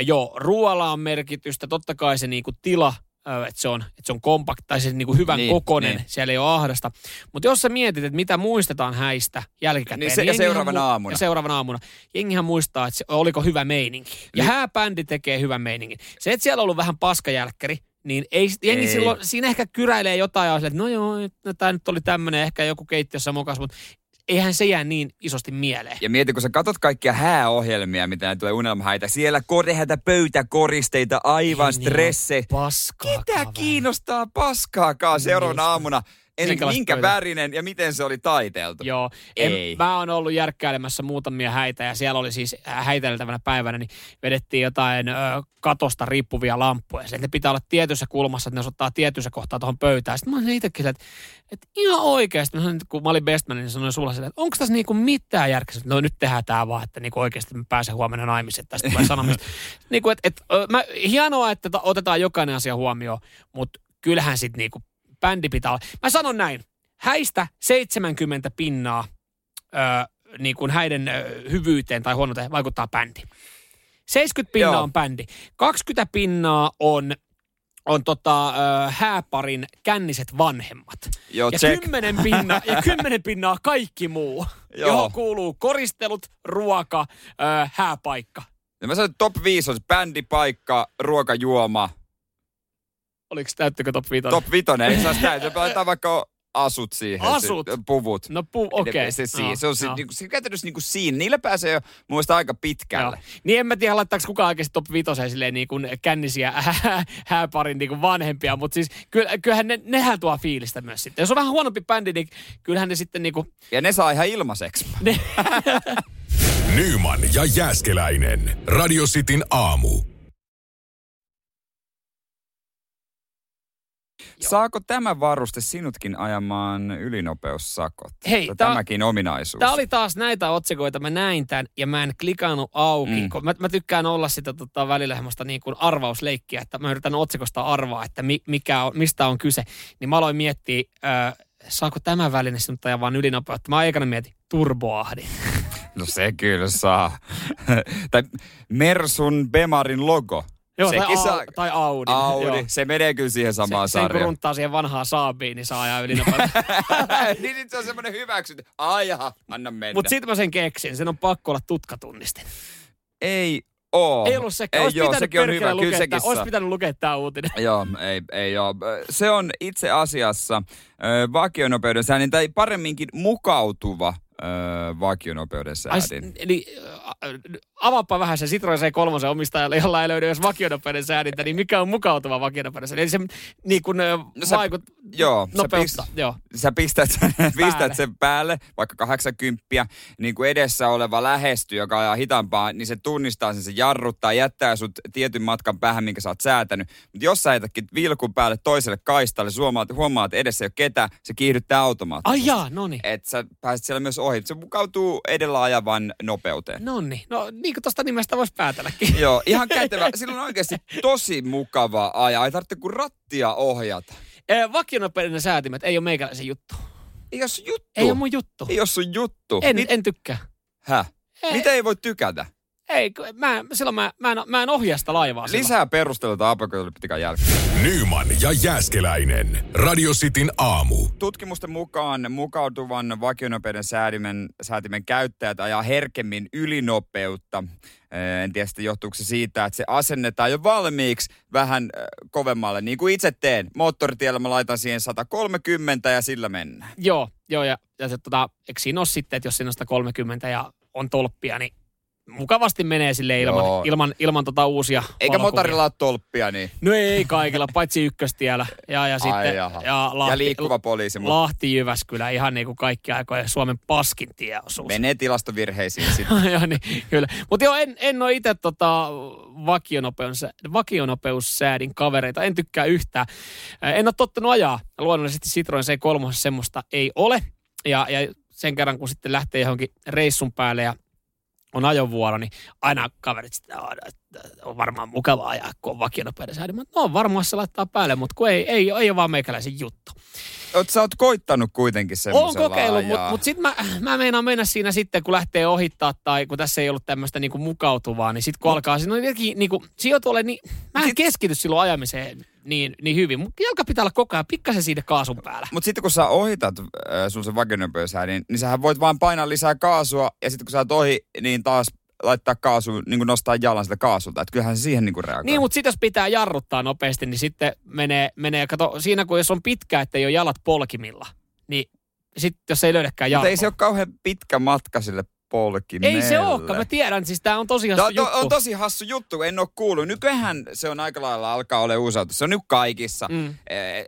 joo, ruoalla on merkitystä, totta kai se niinku tila, että se on, että se on kompakt, tai se niinku hyvän Niin, kokonen, niin. siellä ei ole ahdasta. Mutta jos sä mietit, että mitä muistetaan häistä jälkikäteen. Niin se- ja jengihän seuraavana aamuna. Ja seuraavana aamuna. Jengihän muistaa, että se, oliko hyvä meininki. Ja Niin. hääbändi tekee hyvän meiningin. Se, että siellä on ollut vähän paskajälkkäri, niin ei, jengi Ei. silloin, siinä ehkä kyräilee jotain ja on silleen, että no joo, no, tämä nyt oli tämmöinen, ehkä joku keittiössä mokas, mutta eihän se jää niin isosti mieleen. Ja mieti, kun sä katot kaikkia hääohjelmia, mitä ne tulee unelmahäitä, siellä korehätä pöytäkoristeita, aivan on stresse. Paskaa. Ketä kaveri. kiinnostaa paskaakaan seuraavana Just. aamuna? Minkälaiset minkä pöytä? värinen ja miten se oli taiteeltu? Joo. Ei. En, mä oon ollut järkkäilemässä muutamia häitä ja siellä oli siis häiteltävänä päivänä, niin vedettiin jotain ö, katosta riippuvia lamppuja. Sitten ne pitää olla tietyssä kulmassa, että ne ottaa tietyssä kohtaa tuohon pöytään. Sitten mä olin itsekin että, että ihan oikeasti, mä sanoin, kun mä olin bestman, niin sanoin sulla että onko tässä niinku mitään järkeä? No nyt tehdään tämä vaan, että niinku oikeasti mä pääsen huomenna naimisiin, tästä tulee sanomista. [LAUGHS] niinku, et, et, mä, hienoa, että ta- otetaan jokainen asia huomioon, mutta kyllähän sitten niinku bändi pitää olla. Mä sanon näin, häistä 70 pinnaa ö, niin kuin häiden ö, hyvyyteen tai huonouteen vaikuttaa bändi. 70 pinnaa Joo. on bändi. 20 pinnaa on, on tota, ö, hääparin känniset vanhemmat. Joo, ja, check. 10 pinna, ja 10 pinnaa kaikki muu, [LAUGHS] Joo. johon kuuluu koristelut, ruoka, ö, hääpaikka. Ja mä sanoin, että top 5 on se bändi, paikka, ruokajuoma. Oliko täyttikö top 5? Top 5 ei saa sitä. Laitetaan vaikka asut siihen. Asut? se- Puvut. No pu, okei. Se, se, Joo, se on si, joo. niinku, se käytännössä niinku siinä. Niillä pääsee jo mun mielestä aika pitkälle. Joo. Niin en mä tiedä, laittaako kukaan oikeasti top vitoseen silleen niin kuin kännisiä [LAUGHS] hääparin niin kuin vanhempia, mutta siis kyllä, kyllähän ne, nehän tuo fiilistä myös sitten. Jos on vähän huonompi bändi, niin kyllähän ne sitten niin kuin, Ja ne saa ihan ilmaiseksi. [LAUGHS] ne, Nyman ja Jääskeläinen. Radio Cityn aamu. Saako tämä varuste sinutkin ajamaan ylinopeussakot? Hei, tää- tämäkin ominaisuus. Tämä oli taas näitä otsikoita, mä näin tämän ja mä en klikannut auki. Mm. Kun mä, mä, tykkään olla sitä tota, välillä semmoista niin kuin arvausleikkiä, että mä yritän otsikosta arvaa, että mi, mikä on, mistä on kyse. Niin mä aloin miettiä, äh, saako tämä väline sinut ajaa vaan ylinopeutta. Mä aikana mietin, turboahdin. [LAUGHS] No se kyllä saa. [LAUGHS] tai Mersun Bemarin logo. Joo, Sekin tai, saa. Tai Audi. Audi. Joo. Se menee kyllä siihen samaan se, sen kun sarjaan. runttaa siihen vanhaan Saabiin, niin saa ajaa ylinopeutta. [LAUGHS] niin sit se on semmoinen hyväksytty. Ai jaha, anna mennä. Mutta sitten mä sen keksin, sen on pakko olla tutkatunniste. Ei oo. Ei ollut se, Ei olisi joo, pitänyt sekin on hyvä. Kyllä lukea, sekin tää, olisi pitänyt lukea tämä uutinen. [LAUGHS] Joo, ei, ei joo. Se on itse asiassa vakionopeuden säädin, tai paremminkin mukautuva ö, vakionopeuden Ai, säädin. s- eli äh, avaappa vähän se Citroen C3 omistajalle, jolla ei löydy edes vakionopeuden säädintä, niin mikä on mukautuva vakionopeuden säädintä? Eli se niin kuin, no, sä- vaikut, Joo, sä nopeutta. Joo. sä pistät, pistät sen päälle, vaikka 80, niin kuin edessä oleva lähesty, joka ajaa hitaampaa, niin se tunnistaa sen, se jarruttaa, jättää sut tietyn matkan päähän, minkä sä oot säätänyt. Mutta jos sä heitätkin vilkun päälle toiselle kaistalle, sä huomaat, että edessä ei ole ketään, se kiihdyttää automaattisesti. Ai jaa, no niin. Että sä pääset siellä myös ohjaamaan ohi. Se mukautuu edellä ajavan nopeuteen. No niin, no niin kuin tuosta nimestä voisi päätelläkin. [LAUGHS] Joo, ihan [LAUGHS] kätevä. Silloin on oikeasti tosi mukava ajaa. Ei tarvitse kuin rattia ohjata. Eh, Vakionopeuden säätimet ei ole meikäläisen juttu. Ei ole juttu. Ei ole mun juttu. Ei ole sun juttu. En, Mit, en tykkää. Häh? Ei. Mitä ei voi tykätä? Ei, mä, silloin mä, mä, en, mä en ohjaa sitä laivaa. silloin. Lisää perusteluita apokalyptikan jälkeen. Nyman ja Jääskeläinen. Radio Cityn aamu. Tutkimusten mukaan mukautuvan vakionopeuden säätimen, säätimen käyttäjät ajaa herkemmin ylinopeutta. Eh, En tiedä, sitten johtuuko se siitä, että se asennetaan jo valmiiksi vähän äh, kovemmalle, niin kuin itse teen. Moottoritiellä mä laitan siihen 130 ja sillä mennään. Joo, joo ja, ja se, tota, eikö siinä ole sitten, että jos siinä on 130 ja on tolppia, niin mukavasti menee sille ilman, Joo. ilman, ilman tota uusia Eikä valokuvia. motorilla ole tolppia, niin. No ei kaikilla, paitsi ykköstiellä. Ja, ja sitten, jaha. ja, Lahti, ja liikkuva poliisi, mutta Lahti Jyväskylä, ihan niin kuin kaikki aikojen Suomen paskin tieosuus. menee tilastovirheisiin sitten. [LAUGHS] joo, niin, kyllä. Mutta joo, en, en ole itse tota vakionopeus, vakionopeussäädin kavereita. En tykkää yhtään. En ole tottunut ajaa. Luonnollisesti Citroen C3 semmoista ei ole. Ja, ja sen kerran, kun sitten lähtee johonkin reissun päälle ja on ajovuoro, niin aina kaverit sitten, "Aa, että on varmaan mukavaa ajaa, kun on vakionopeuden säädin. Mä, No varmaan se laittaa päälle, mutta kun ei, ei, ei ole vaan meikäläisen juttu. Oot, sä oot koittanut kuitenkin Olen semmoisella kokeillut, mutta mut sitten mä, mä meinaan mennä siinä sitten, kun lähtee ohittaa tai kun tässä ei ollut tämmöistä niinku mukautuvaa, niin sitten kun alkaa, siinä on jotenkin niinku, sijoitu ole niin, mä en Sit- keskity silloin ajamiseen niin, niin hyvin. Mun jalka pitää olla koko ajan pikkasen siitä kaasun päällä. Mutta sitten kun sä ohitat äh, sun se vakionopeusää, niin, niin sähän voit vaan painaa lisää kaasua ja sitten kun sä oot ohi, niin taas laittaa kaasu, niin kuin nostaa jalan sitä kaasulta. Että kyllähän se siihen niin kuin reagoi. Niin, mutta sitten jos pitää jarruttaa nopeasti, niin sitten menee, menee kato, siinä kun jos on pitkä, että ei ole jalat polkimilla, niin sitten jos ei löydäkään Mutta jarrua. ei se ole kauhean pitkä matka sille polkimelle. ei se olekaan, mä tiedän, siis tää on tosi hassu No, juttu. on tosi hassu juttu, en ole kuullut. Nykyään se on aika lailla alkaa olla uusi auto. Se on nyt kaikissa. Mm.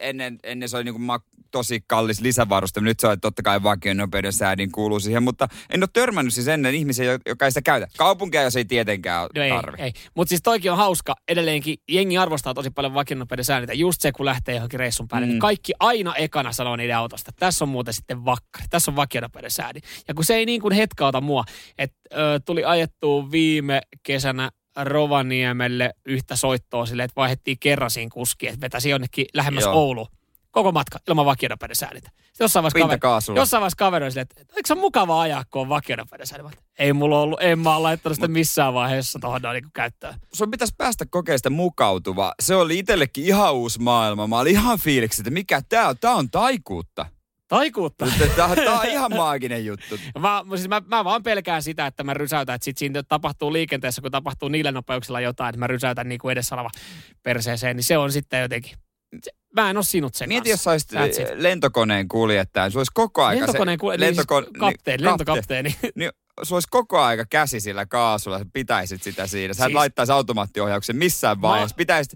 Ennen, ennen se oli niin kuin mak- tosi kallis lisävaruste. Nyt se on, totta kai vakion nopeuden säädin kuuluu siihen, mutta en ole törmännyt siis ennen ihmisiä, jo- joka ei sitä käytä. Kaupunkia, jos ei tietenkään No ei, tarvi. ei. Mutta siis toikin on hauska. Edelleenkin jengi arvostaa tosi paljon vakionopeuden säännöitä. Just se, kun lähtee johonkin reissun päälle, mm. niin Mm. kaikki aina ekana sanoo niiden autosta. Tässä on muuten sitten vakkari. Tässä on vakionopeuden säädin. Ja kun se ei niin kuin hetkauta mua, että ö, tuli ajettua viime kesänä Rovaniemelle yhtä soittoa silleen, että vaihdettiin kerran siinä kuski, että vetäisi jonnekin lähemmäs Joo. Oulu. Koko matka ilman vakionopeuden säädintä. Sitten jossain vaiheessa, kaveri, jossain vaiheessa kaveri oli silleen, että eikö se ole mukavaa ajaa, kun on vakionopeuden säädintä? Mä oon, Ei mulla ollut, en mä ole laittanut sitä missään vaiheessa tuohon niin käyttöön. sun pitäisi päästä kokeilemaan sitä mukautuvaa. Se oli itsellekin ihan uusi maailma. Mä olin ihan fiiliksi, että mikä tää on. Tää on taikuutta. Taikuutta. Tää, tää on ihan maaginen juttu. [LAUGHS] Mä, siis mä, mä, vaan pelkään sitä, että mä rysäytän, että sit siinä tapahtuu liikenteessä, kun tapahtuu niillä nopeuksilla jotain, että mä rysäytän niin kuin edessä oleva perseeseen, niin se on sitten jotenkin, se, mä en ole sinut sen Mieti, jos kanssa. sä olisit lentokoneen kuljettaja. Se olisi koko aika Lentokoneen, se, ku, niin lentoko- siis kapteeni, niin, lentokapteeni. Niin, se olisi koko aika käsi sillä kaasulla. Sä pitäisit sitä siinä. Sä et Siis- laittaisi automaattiohjauksen missään vaiheessa. Pitäisit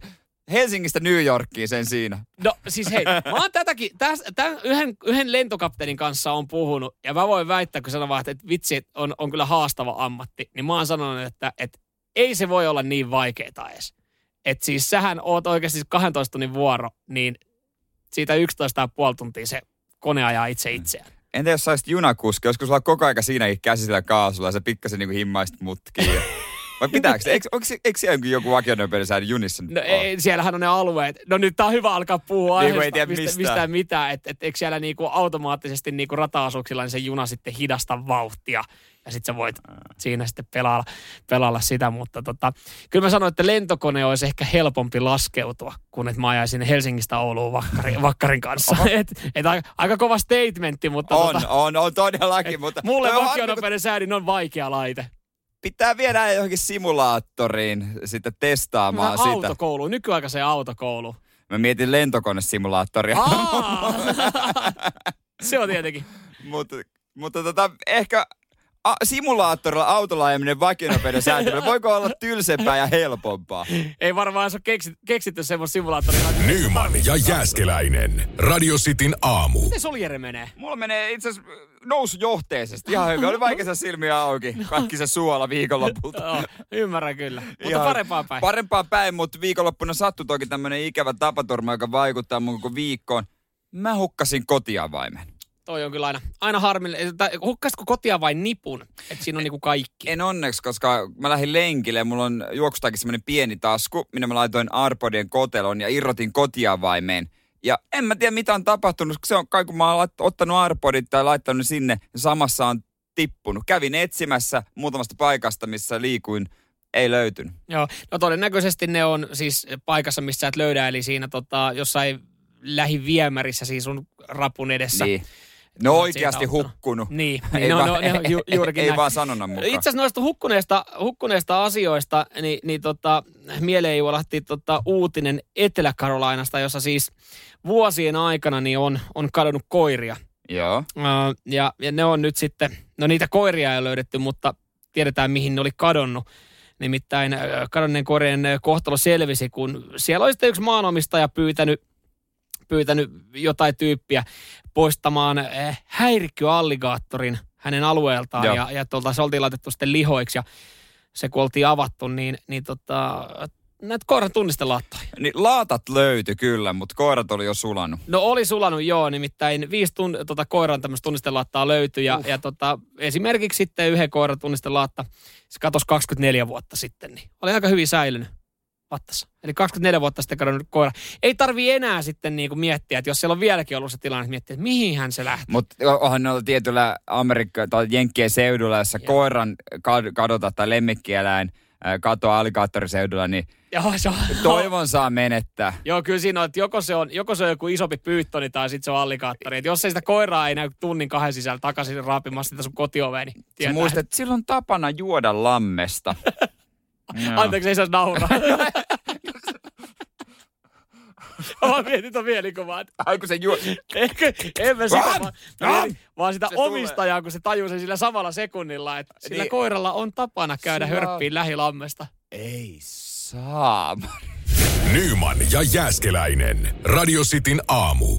Helsingistä New Yorkiin sen siinä. No siis hei, mä oon tätäkin, täs, tämän yhden, yhden lentokapteenin kanssa on puhunut, ja mä voin väittää, kun sanon vaan, että vitsi, on, on kyllä haastava ammatti, niin mä oon sanonut, että, että ei se voi olla niin vaikeeta edes. Että siis sähän oot oikeasti 12 tunnin vuoro, niin siitä 11,5 tuntia se kone ajaa itse itseään. Entä jos sä olisit junakuski, olisiko sulla koko aika siinäkin käsi sillä kaasulla ja sä pikkasen niinku himmaisit mutkiin? [LAUGHS] Vai pitääkö se? Eikö, onko, eikö siellä joku vakionopeuden junissa No ei, siellähän on ne alueet. No nyt tää on hyvä alkaa puhua Niin, ei aiheesta, tiedä mistä, mistään. mistään mitään. Että et, eikö siellä niinku automaattisesti niinku rata-asuuksilla niin se juna sitten hidasta vauhtia. Ja sitten sä voit siinä sitten pelailla, pelailla sitä. Mutta tota, kyllä mä sanoin, että lentokone olisi ehkä helpompi laskeutua, kun että mä ajaisin Helsingistä Ouluun vakkarin, [LAUGHS] vakkarin kanssa. et, et aika, aika kova statementti, mutta On, tota, on, on todellakin, mutta... mulle vakionopeuden säädin on vaikea laite. Pitää viedä johonkin simulaattoriin sitten testaamaan Mä sitä. autokoulu, nykyaikaiseen autokoulu. Mä mietin lentokonesimulaattoria. Aa! [LAUGHS] se on tietenkin. mutta, mutta tota, ehkä a, simulaattorilla autolla ajaminen vakionopeuden sääntelyllä, voiko olla tylsempää ja helpompaa? Ei varmaan se ole keksitty, keksitty semmoista simulaattoria. Nyman ja Jääskeläinen. Radio Cityn aamu. Miten Soljere menee? Mulla menee itse asiassa nousujohteisesti. Ihan hyvin. Oli vaikea silmiä auki. Kaikki se suola viikonlopulta. Joo, ymmärrän kyllä. Mutta Ihan- parempaa päin. Parempaa päin, mutta viikonloppuna sattui toki tämmönen ikävä tapaturma, joka vaikuttaa mun koko viikkoon. Mä hukkasin kotiavaimen. Toi on kyllä aina, aina harmillinen. Tai Hukkaisitko kotia vai nipun? Että siinä on niinku kaikki. En onneksi, koska mä lähdin lenkille ja mulla on juoksustakin semmoinen pieni tasku, minne mä laitoin Arpodien kotelon ja irrotin kotiavaimeen. Ja en mä tiedä mitä on tapahtunut, koska se on kai kun mä oon ottanut Arpodit tai laittanut ne sinne, ja samassa on tippunut. Kävin etsimässä muutamasta paikasta, missä liikuin, ei löytynyt. Joo, no todennäköisesti ne on siis paikassa, missä sä et löydä, eli siinä tota, jossain lähiviemärissä siis sun rapun edessä. Niin. Ne on oot oikeasti hukkunut. Niin, Ei niin no, vaan- no, ne on ju, [LAUGHS] juurikin ei näin. vaan sanonnan mukaan. Itse asiassa noista hukkuneista, hukkuneista asioista, niin, niin tota, mieleen juolahti tota, uutinen Etelä-Karolainasta, jossa siis vuosien aikana niin on, on kadonnut koiria. Joo. Ja, ja ne on nyt sitten, no niitä koiria ei löydetty, mutta tiedetään mihin ne oli kadonnut. Nimittäin kadonneen koirien kohtalo selvisi, kun siellä oli sitten yksi maanomistaja pyytänyt, pyytänyt jotain tyyppiä poistamaan äh, häirikköalligaattorin hänen alueeltaan. Joo. Ja, ja tuolta se oltiin laitettu sitten lihoiksi ja se kun oltiin avattu, niin, niin tota, näitä koiran tunnistelaattoi. Niin laatat löytyi kyllä, mutta koirat oli jo sulanut. No oli sulanut joo, nimittäin viisi tun, tota, koiran tämmöistä tunnistelaattaa löytyi ja, ja tota, esimerkiksi sitten yhden koiran tunnistelaatta, se katosi 24 vuotta sitten, niin oli aika hyvin säilynyt vattassa. Eli 24 vuotta sitten kadonnut koira. Ei tarvi enää sitten niinku miettiä, että jos siellä on vieläkin ollut se tilanne, että miettiä, että mihin hän se lähti. Mutta onhan noilla tietyllä Amerikka- tai Jenkkien seudulla, jossa Joo. koiran kad- kadota tai lemmikkieläin katoa alligaattoriseudulla, niin Joo, se on, toivon saa menettää. Joo, kyllä siinä on, että joko se on, joko se on joku isompi pyyttoni tai sitten se on alligaattori. Että jos ei sitä koiraa ei näy tunnin kahden sisällä takaisin raapimassa sitä sun kotioveen, niin Sä tietää. muistat, että silloin tapana juoda lammesta. [LAUGHS] Joo. Anteeksi, ei saisi nauraa. [LAUGHS] Mä mietin ton mielikuvaa. Ai kun se juo... Eikö, en mä sitä, vaan, mä mietin, vaan sitä Se tulee. omistajaa, kun se tajuu sen sillä samalla sekunnilla, että sillä Niin. koiralla on tapana käydä Sillä on- hörppiin lähilammesta. Ei saa. Nyman ja Jääskeläinen. Radio Cityn aamu.